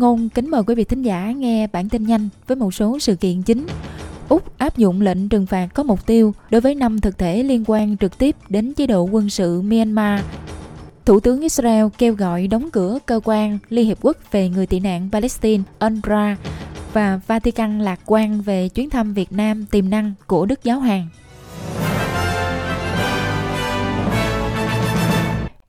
Ngôn kính mời quý vị thính giả nghe bản tin nhanh với một số sự kiện chính. Úc áp dụng lệnh trừng phạt có mục tiêu đối với năm thực thể liên quan trực tiếp đến chế độ quân sự Myanmar. Thủ tướng Israel kêu gọi đóng cửa cơ quan Liên Hiệp Quốc về người tị nạn Palestine UNRWA và Vatican lạc quan về chuyến thăm Việt Nam tiềm năng của Đức Giáo Hoàng.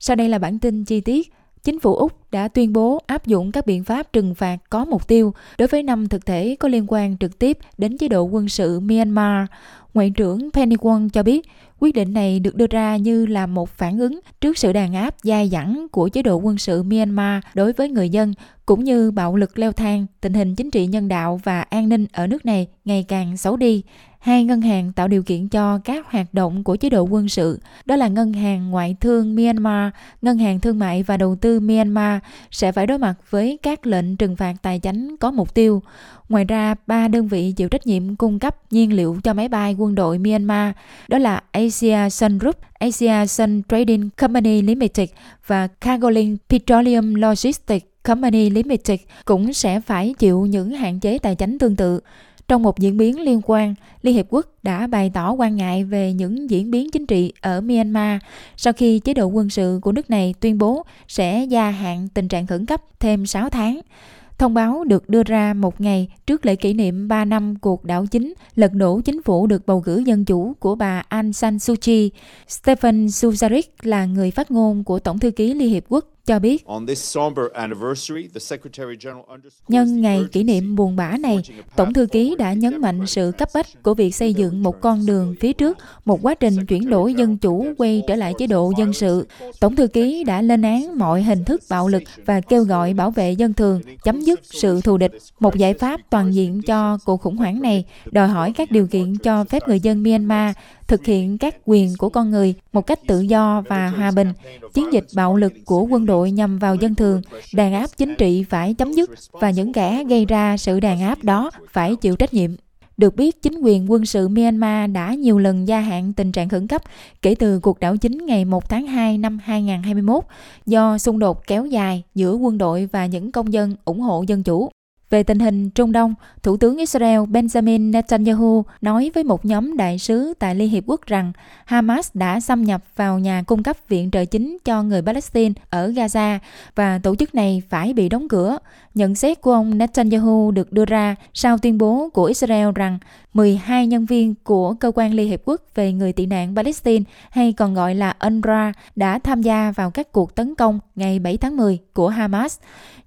Sau đây là bản tin chi tiết. Chính phủ Úc đã tuyên bố áp dụng các biện pháp trừng phạt có mục tiêu đối với năm thực thể có liên quan trực tiếp đến chế độ quân sự Myanmar. Ngoại trưởng Penny Wong cho biết quyết định này được đưa ra như là một phản ứng trước sự đàn áp dai dẳng của chế độ quân sự Myanmar đối với người dân cũng như bạo lực leo thang, tình hình chính trị nhân đạo và an ninh ở nước này ngày càng xấu đi hai ngân hàng tạo điều kiện cho các hoạt động của chế độ quân sự, đó là Ngân hàng Ngoại thương Myanmar, Ngân hàng Thương mại và Đầu tư Myanmar sẽ phải đối mặt với các lệnh trừng phạt tài chính có mục tiêu. Ngoài ra, ba đơn vị chịu trách nhiệm cung cấp nhiên liệu cho máy bay quân đội Myanmar, đó là Asia Sun Group, Asia Sun Trading Company Limited và Cargolink Petroleum Logistics Company Limited cũng sẽ phải chịu những hạn chế tài chính tương tự. Trong một diễn biến liên quan, Liên Hiệp Quốc đã bày tỏ quan ngại về những diễn biến chính trị ở Myanmar sau khi chế độ quân sự của nước này tuyên bố sẽ gia hạn tình trạng khẩn cấp thêm 6 tháng. Thông báo được đưa ra một ngày trước lễ kỷ niệm 3 năm cuộc đảo chính lật đổ chính phủ được bầu cử dân chủ của bà Aung San Suu Kyi. Stephen Dujarric là người phát ngôn của Tổng thư ký Liên Hiệp Quốc cho biết nhân ngày kỷ niệm buồn bã này tổng thư ký đã nhấn mạnh sự cấp bách của việc xây dựng một con đường phía trước một quá trình chuyển đổi dân chủ quay trở lại chế độ dân sự. tổng thư ký đã lên án mọi hình thức bạo lực và kêu gọi bảo vệ dân thường chấm dứt sự thù địch một giải pháp toàn diện cho cuộc khủng hoảng này đòi hỏi các điều kiện cho phép người dân myanmar thực hiện các quyền của con người một cách tự do và hòa bình. Chiến dịch bạo lực của quân đội nhằm vào dân thường, đàn áp chính trị phải chấm dứt và những kẻ gây ra sự đàn áp đó phải chịu trách nhiệm. Được biết, chính quyền quân sự Myanmar đã nhiều lần gia hạn tình trạng khẩn cấp kể từ cuộc đảo chính ngày 1 tháng 2 năm 2021 do xung đột kéo dài giữa quân đội và những công dân ủng hộ dân chủ. Về tình hình Trung Đông, Thủ tướng Israel Benjamin Netanyahu nói với một nhóm đại sứ tại Liên Hiệp Quốc rằng Hamas đã xâm nhập vào nhà cung cấp viện trợ chính cho người Palestine ở Gaza và tổ chức này phải bị đóng cửa. Nhận xét của ông Netanyahu được đưa ra sau tuyên bố của Israel rằng 12 nhân viên của Cơ quan Liên Hiệp Quốc về người tị nạn Palestine hay còn gọi là UNRWA đã tham gia vào các cuộc tấn công ngày 7 tháng 10 của Hamas.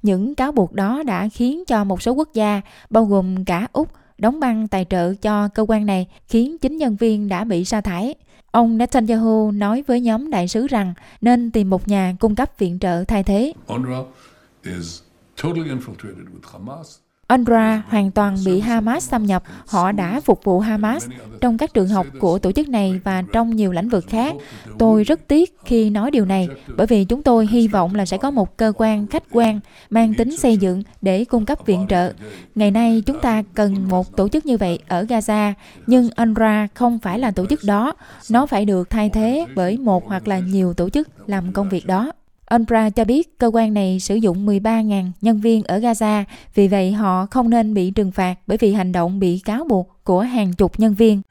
Những cáo buộc đó đã khiến cho một số quốc gia, bao gồm cả Úc, đóng băng tài trợ cho cơ quan này, khiến chính nhân viên đã bị sa thải. Ông Netanyahu nói với nhóm đại sứ rằng nên tìm một nhà cung cấp viện trợ thay thế. UNRWA is totally infiltrated with Hamas. UNRWA hoàn toàn bị Hamas xâm nhập. Họ đã phục vụ Hamas trong các trường học của tổ chức này và trong nhiều lĩnh vực khác. Tôi rất tiếc khi nói điều này bởi vì chúng tôi hy vọng là sẽ có một cơ quan khách quan mang tính xây dựng để cung cấp viện trợ. Ngày nay chúng ta cần một tổ chức như vậy ở Gaza, nhưng UNRWA không phải là tổ chức đó. Nó phải được thay thế bởi một hoặc là nhiều tổ chức làm công việc đó. UNRWA cho biết cơ quan này sử dụng 13.000 nhân viên ở Gaza, vì vậy họ không nên bị trừng phạt bởi vì hành động bị cáo buộc của hàng chục nhân viên.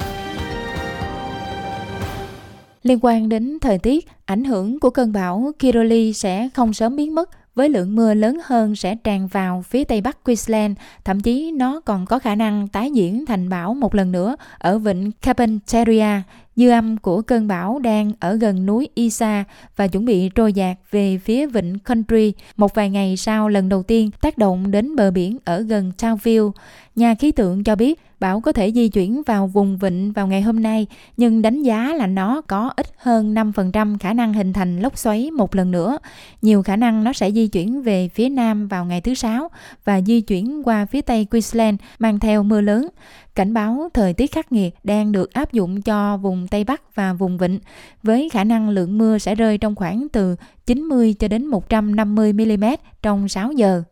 Liên quan đến thời tiết, ảnh hưởng của cơn bão Kiroli sẽ không sớm biến mất với lượng mưa lớn hơn sẽ tràn vào phía tây bắc Queensland, thậm chí nó còn có khả năng tái diễn thành bão một lần nữa ở vịnh Carpentaria. Dư âm của cơn bão đang ở gần núi Isa và chuẩn bị trôi dạt về phía vịnh Country, một vài ngày sau lần đầu tiên tác động đến bờ biển ở gần Townville. Nhà khí tượng cho biết bão có thể di chuyển vào vùng vịnh vào ngày hôm nay, nhưng đánh giá là nó có ít hơn 5% khả năng hình thành lốc xoáy một lần nữa. Nhiều khả năng nó sẽ di chuyển về phía nam vào ngày thứ Sáu và di chuyển qua phía tây Queensland mang theo mưa lớn. Cảnh báo thời tiết khắc nghiệt đang được áp dụng cho vùng Tây Bắc và vùng Vịnh, với khả năng lượng mưa sẽ rơi trong khoảng từ 90 cho đến 150 mm trong 6 giờ.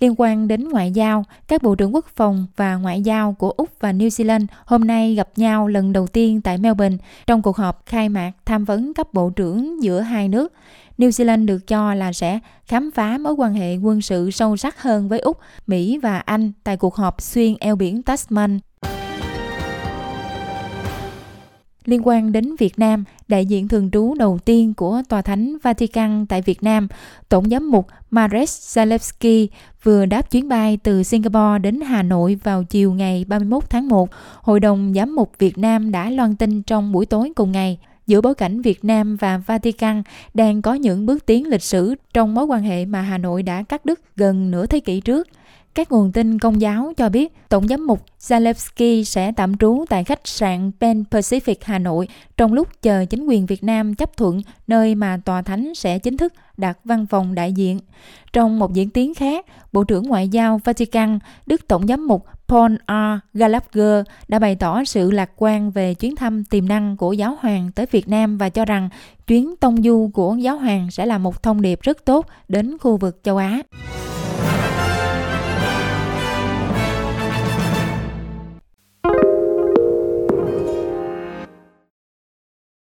Liên quan đến ngoại giao, các bộ trưởng quốc phòng và ngoại giao của Úc và New Zealand hôm nay gặp nhau lần đầu tiên tại Melbourne trong cuộc họp khai mạc tham vấn cấp bộ trưởng giữa hai nước. New Zealand được cho là sẽ khám phá mối quan hệ quân sự sâu sắc hơn với Úc, Mỹ và Anh tại cuộc họp xuyên eo biển Tasman Liên quan đến Việt Nam, đại diện thường trú đầu tiên của Tòa Thánh Vatican tại Việt Nam, Tổng giám mục Marek Zalewski vừa đáp chuyến bay từ Singapore đến Hà Nội vào chiều ngày 31 tháng 1. Hội đồng giám mục Việt Nam đã loan tin trong buổi tối cùng ngày giữa bối cảnh Việt Nam và Vatican đang có những bước tiến lịch sử trong mối quan hệ mà Hà Nội đã cắt đứt gần nửa thế kỷ trước. Các nguồn tin công giáo cho biết Tổng giám mục Zalewski sẽ tạm trú tại khách sạn Pan Pacific Hà Nội trong lúc chờ chính quyền Việt Nam chấp thuận nơi mà tòa thánh sẽ chính thức đặt văn phòng đại diện. Trong một diễn tiến khác, Bộ trưởng Ngoại giao Vatican, Đức Tổng giám mục Paul R. Gallagher đã bày tỏ sự lạc quan về chuyến thăm tiềm năng của giáo hoàng tới Việt Nam và cho rằng chuyến tông du của giáo hoàng sẽ là một thông điệp rất tốt đến khu vực châu Á.